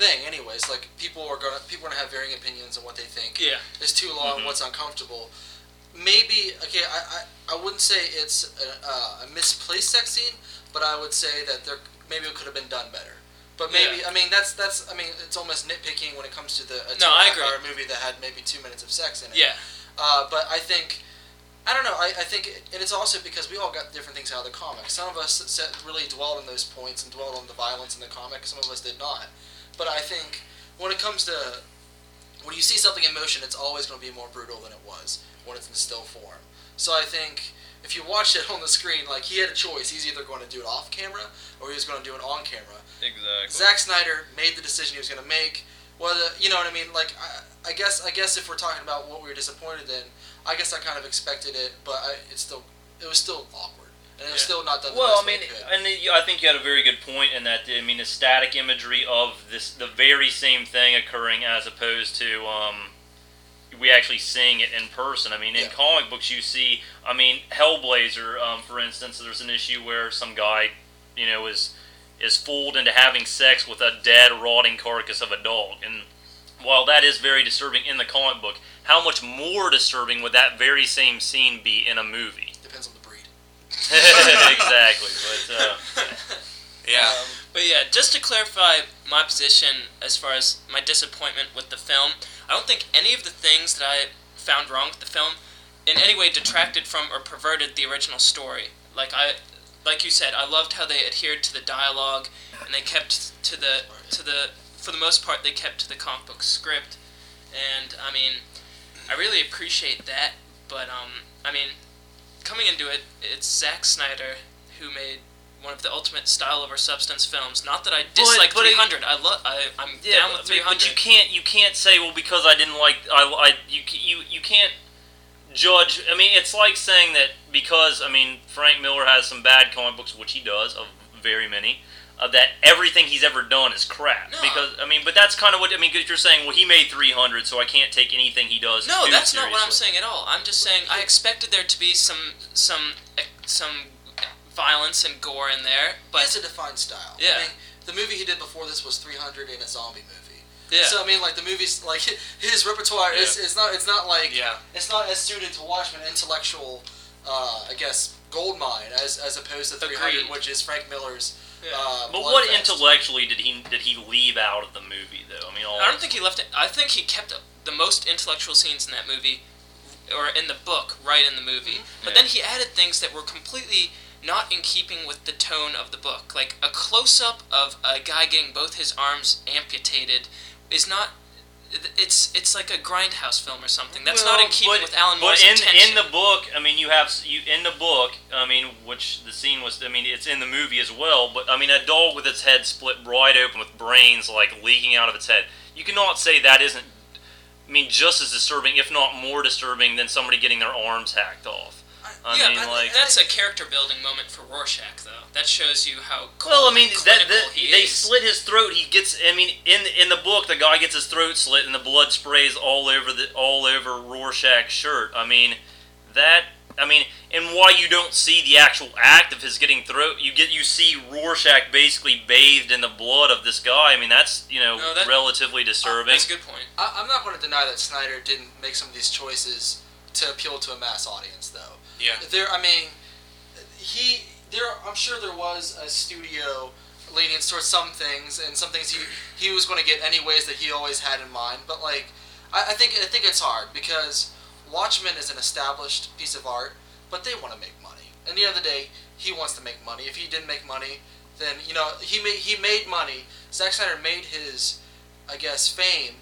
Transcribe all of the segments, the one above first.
thing, anyways. Like people are gonna people are gonna have varying opinions on what they think. Yeah. It's too long. Mhm. What's uncomfortable? Maybe okay. I, I, I wouldn't say it's a, uh, a misplaced sex scene, but I would say that there maybe it could have been done better. But maybe I mean that's that's I mean it's almost nitpicking when it comes to the a No, two and a I agree. hour movie that had maybe two minutes of sex in it. Yeah. Uh, but I think, I don't know. I, I think, and it's also because we all got different things out of the comic. Some of us set, really dwelled on those points and dwelled on the violence in the comic. Some of us did not. But I think when it comes to when you see something in motion, it's always going to be more brutal than it was when it's in still form. So I think if you watch it on the screen, like he had a choice. He's either going to do it off camera or he was going to do it on camera. Exactly. Zack Snyder made the decision he was going to make. Whether you know what I mean, like I, I guess I guess if we're talking about what we were disappointed in, I guess I kind of expected it, but I, it's still it was still awkward and Yeah. still not done. The Well, I mean, and the, I think you had a very good point in that. I mean, the static imagery of this, the very same thing occurring, as opposed to um, we actually seeing it in person. I mean, in Yeah. comic books, you see. I mean, Hellblazer, um, for instance, there's an issue where some guy, you know, is is fooled into having sex with a dead, rotting carcass of a dog, and while that is very disturbing in the comic book, how much more disturbing would that very same scene be in a movie? Depends on the. exactly, but. Uh, Yeah. Um, But yeah, just to clarify my position as far as my disappointment with the film, I don't think any of the things that I found wrong with the film in any way detracted from or perverted the original story. Like I like you said, I loved how they adhered to the dialogue and they kept to the to the for the most part they kept to the comic book script. And I mean, I really appreciate that, but um I mean, coming into it, it's Zack Snyder who made one of the ultimate style over substance films. Not that I dislike but it- 300. I love. I I'm Yeah, down but, with 300. but you can't you can't say well because I didn't like I, I you you you can't judge. I mean, it's like saying that because I mean Frank Miller has some bad comic books, which he does, of very many. Uh, that everything he's ever done is crap. No. Because I mean, but that's kind of what I mean. Because you're saying, well, he made 300, so I can't take anything he does. No, too that's not what I'm saying at all. I'm just saying I expected there to be some some eh, some violence and gore in there, he but has a defined style. Yeah. I mean, the movie he did before this was 300 in a zombie movie. yeah. So I mean, like the movies, like his repertoire is it's not it's not like Yeah. it's not as suited to Watchmen intellectual, uh, I guess, gold mine as as opposed to 300, Agreed. which is Frank Miller's. Yeah. Uh, But what Bloodfest. intellectually did he did he leave out of the movie though? I mean, all I don't think he left it. I think he kept the most intellectual scenes in that movie, or in the book, right in the movie. But Yeah. then he added things that were completely not in keeping with the tone of the book. Like a close up of a guy getting both his arms amputated is not. It's it's like a grindhouse film or something. That's not in keeping but- with Alan Moore's But in intention. in the book, I mean, you have you in the book. I mean, which the scene was. I mean, it's in the movie as well. But I mean, a dog with its head split wide open with brains like leaking out of its head. You cannot say that isn't. I mean, just as disturbing, if not more disturbing, than somebody getting their arms hacked off. I yeah, mean, but like. that's a character building moment for Rorschach, though. That shows you how cold Well, I mean, and that, that he they is. slit his throat. He gets. I mean, in in the book, the guy gets his throat slit, and the blood sprays all over the all over Rorschach's shirt. I mean, that. I mean, and why you don't see the actual act of his getting throat? You get you see Rorschach basically bathed in the blood of this guy. I mean, that's you know No, that- relatively disturbing. That's a good point. I, I'm not going to deny that Snyder didn't make some of these choices to appeal to a mass audience, though. Yeah. There, I mean, he there. I'm sure there was a studio leaning towards some things, and some things he he was going to get any ways that he always had in mind. But like, I, I think I think it's hard because Watchmen is an established piece of art, but they want to make money. And at the end of the day, he wants to make money. If he didn't make money, then you know he made he made money. Zack Snyder made his, I guess, fame.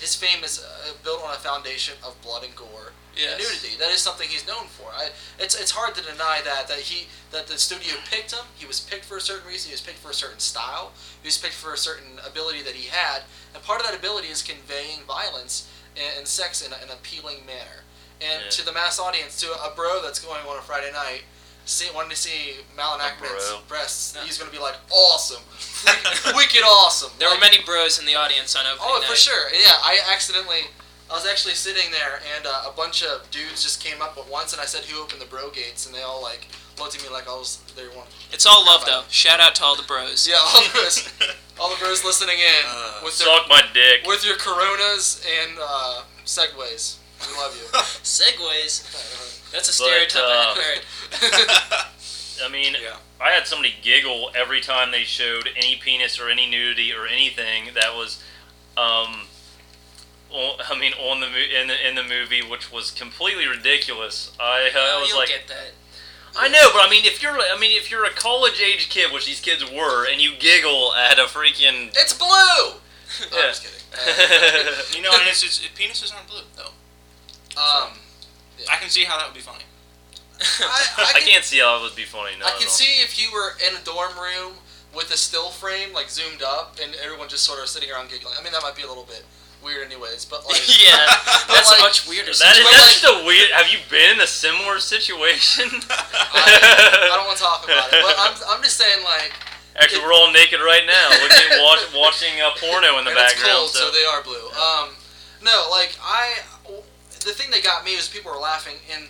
His fame is uh, built on a foundation of blood and gore Yes. and nudity. That is something he's known for. I, it's it's hard to deny that that he that the studio picked him. He was picked for a certain reason. He was picked for a certain style. He was picked for a certain ability that he had, and part of that ability is conveying violence and, and sex in a, an appealing manner. And Yeah. to the mass audience, to a bro that's going on a Friday night, see, wanting to see Malin A Akerman's bro. breasts, No. he's going to be like, awesome, wicked awesome. There were many bros in the audience on opening Oh, night. for sure. Yeah, I accidentally. I was actually sitting there, and uh, a bunch of dudes just came up at once, and I said, "Who opened the bro gates?" And they all like looked at me like I was they were one. It's all love, though. Shout out to all the bros. Yeah, all of us. all the bros listening in Uh, with their, Suck my dick. with your Coronas and uh, Segways. We love you. Segways. That's a stereotype I uh, hadn't heard. I mean, Yeah. I had somebody giggle every time they showed any penis or any nudity or anything that was, um, on, I mean, on the mo- in the in the movie, which was completely ridiculous. I, uh, I Oh, was you'll like, get that. I know, but I mean, if you're, I mean, if you're a college age kid, which these kids were, and you giggle at a freaking, it's blue. No, I'm Yeah. just kidding. Uh, You know, and it's, it's penises aren't blue though. um, I can see how that would be funny. I, I, I can, can't see how it would be funny. No, I can see if you were in a dorm room with a still frame, like zoomed up, and everyone just sort of sitting around giggling. I mean, that might be a little bit weird, anyways. But like, yeah, that's like- much weirder. That is that's like- just a weird. Have you been in a similar situation? I, I don't want to talk about it. But I'm, I'm just saying, like, Actually, we're all naked right now, looking, watch, watching a porno in the and it's background. cold, so they are blue. Um, no, like I, the thing that got me was people were laughing, and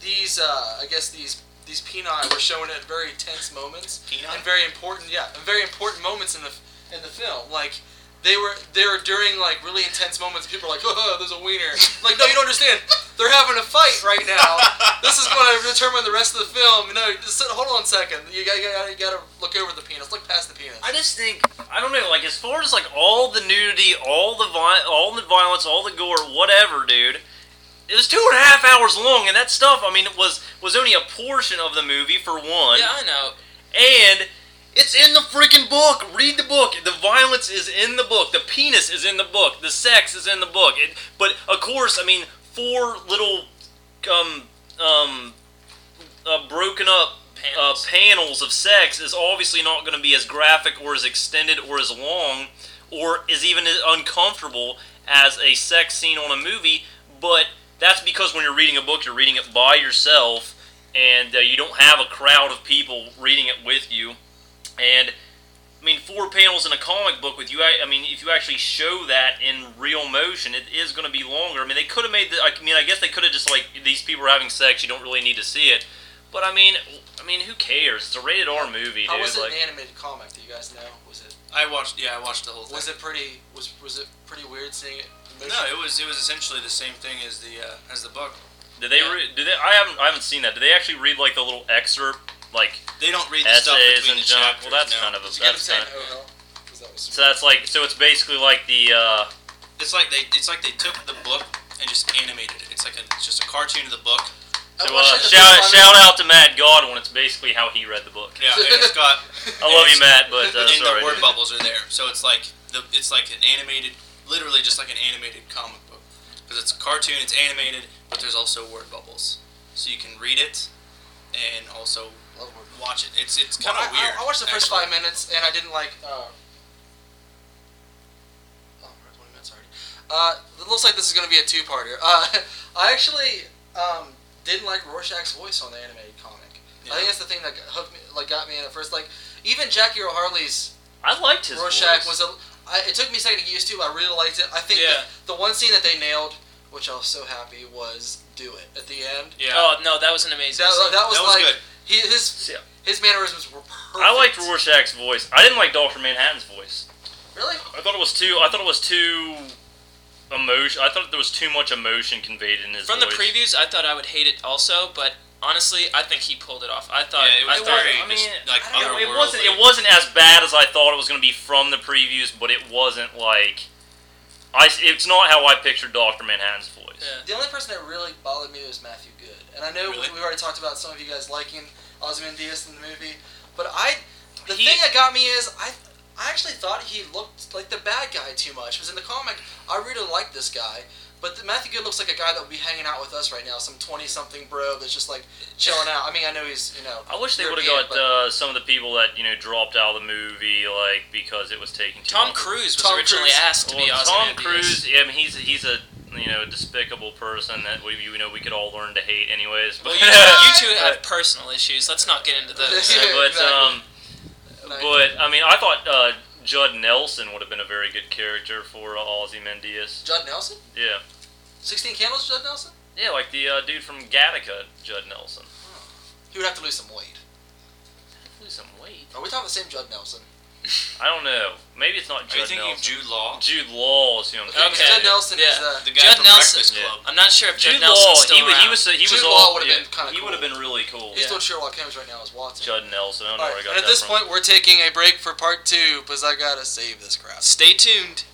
these, uh, I guess these these peni were shown at very tense moments Peni? and very important, yeah, and very important moments in the in the film. Like they were they were during like really intense moments. People were like, "Oh, there's a wiener." Like, no, you don't understand. They're having a fight right now. this is going to determine the rest of the film. No, just hold on a second. You got you got you got to look over the penis. Look past the penis. I just think I don't know, like as far as like all the nudity, all the vi- all the violence, all the gore, whatever, dude. It was two and a half hours long, and that stuff. I mean, it was was only a portion of the movie for one, Yeah, I know. and it's in the freaking book. Read the book. The violence is in the book. The penis is in the book. The sex is in the book. It, but of course, I mean, four little um um uh, broken up uh, Panels. panels of sex is obviously not going to be as graphic or as extended or as long or is even as uncomfortable as a sex scene on a movie. But that's because when you're reading a book, you're reading it by yourself, and uh, you don't have a crowd of people reading it with you. And I mean, four panels in a comic book with you. I I mean, if you actually show that in real motion, it is going to be longer. I mean, they could have made the. I mean, I guess they could have just like these people are having sex. You don't really need to see it. But I mean, I mean, who cares? It's a rated R movie, How dude. was it like, an animated comic? Do you guys know? Was it I watched. Yeah, I watched the whole thing. was it pretty was was it pretty weird seeing it? in motion? No, it was. It was essentially the same thing as the uh, as the book. did they? yeah. Re- did they? I haven't. I haven't seen that. Did they actually read like the little excerpt? Like, They don't read the stuff Essays between and the junk. chapters. Well, that's no. kind of a- It's You get that's what kinda- Oh hell. 'Cause that was- so that's like. So it's basically like the. uh It's like they. It's like they took the book and just animated it. It's like a it's just a cartoon of the book. I So uh, shout shout out to Matt Godwin. It's basically how he read the book. Yeah, and it's got. I love you, Matt, but uh, and sorry. the word dude. bubbles are there, so it's like the it's like an animated, literally just like an animated comic book, because it's a cartoon, it's animated, but there's also word bubbles, so you can read it, and also watch it. It's it's kind I, of weird. I, I watched the first actually. five minutes and I didn't like. Uh, oh, 20 minutes already. Uh, it looks like this is going to be a two-parter. Uh, I actually um, didn't like Rorschach's voice on the animated comic. I think that's the thing that hooked me, like got me in at first. Like even Jackie Earle Haley's I liked his Rorschach voice. was a. I, it took me a second to get used to. but I really liked it. I think Yeah. the, the one scene that they nailed, which I was so happy, was "Do It" at the end. Yeah, Oh no, that was an amazing. That, scene. that was that was like good. he, his Yeah. his mannerisms were perfect. I liked Rorschach's voice. I didn't like Doctor Manhattan's voice. Really? I thought it was too. I thought it was too emotion. I thought there was too much emotion conveyed in his From the previews, I thought I would hate it also, but honestly, I think he pulled it off. I thought. Yeah, it was I thought. very I mean, just, like I don't know, it wasn't. It wasn't as bad as I thought it was going to be from the previews, but it wasn't like. I. It's not how I pictured Doctor Manhattan's voice. Yeah. The only person that really bothered me was Matthew Goode, and I know Really? we already talked about some of you guys liking Ozymandias in the movie, but I, the He- thing that got me is I, I actually thought he looked like the bad guy too much. Because in the comic, I really liked this guy, but the, Matthew Goode looks like a guy that would be hanging out with us right now, some twenty-something bro that's just like chilling out. I mean, I know he's you know. I wish they would have got uh, some of the people that you know dropped out of the movie, like because it was taking too long. Tom long. Cruise was Tom originally Cruise. asked to be Well, Tom Ozymandias. Cruise, yeah, I mean, he's he's a you know despicable person that we you know we could all learn to hate anyways. Well, But, you, you two have personal issues. Let's not get into those. Yeah, but exactly. um, Like, but I mean, I thought uh, Judd Nelson would have been a very good character for uh, Ozymandias. Judd Nelson, Yeah, Sixteen Candles, Judd Nelson. yeah, like the uh, dude from Gattaca, Judd Nelson. He would have to lose some weight. Lose some weight. Are we talking the same Judd Nelson? I don't know. Maybe it's not Are you Judd thinking Nelson. Jude Law? Jude Law is who I'm thinking. Okay. Judd. Nelson Yeah. is uh, The guy Judd from Nelson- Breakfast Yeah. Club. I'm not sure if Judd Jude Nelson's Law, still he, would, he was he was Jude all Law would've yeah, been kinda He cool. would have been really cool. He's Yeah. doing Sherlock Holmes right now as Watson. Judd Nelson. I don't know All where I right, got and at that this from. point, we're taking a break for part two because I gotta save this crap. Stay tuned.